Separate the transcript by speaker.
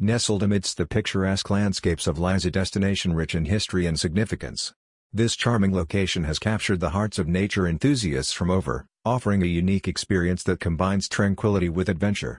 Speaker 1: Nestled amidst the picturesque landscapes of lies a destination rich in history and significance. This charming location has captured the hearts of nature enthusiasts from over, offering a unique experience that combines tranquility with adventure.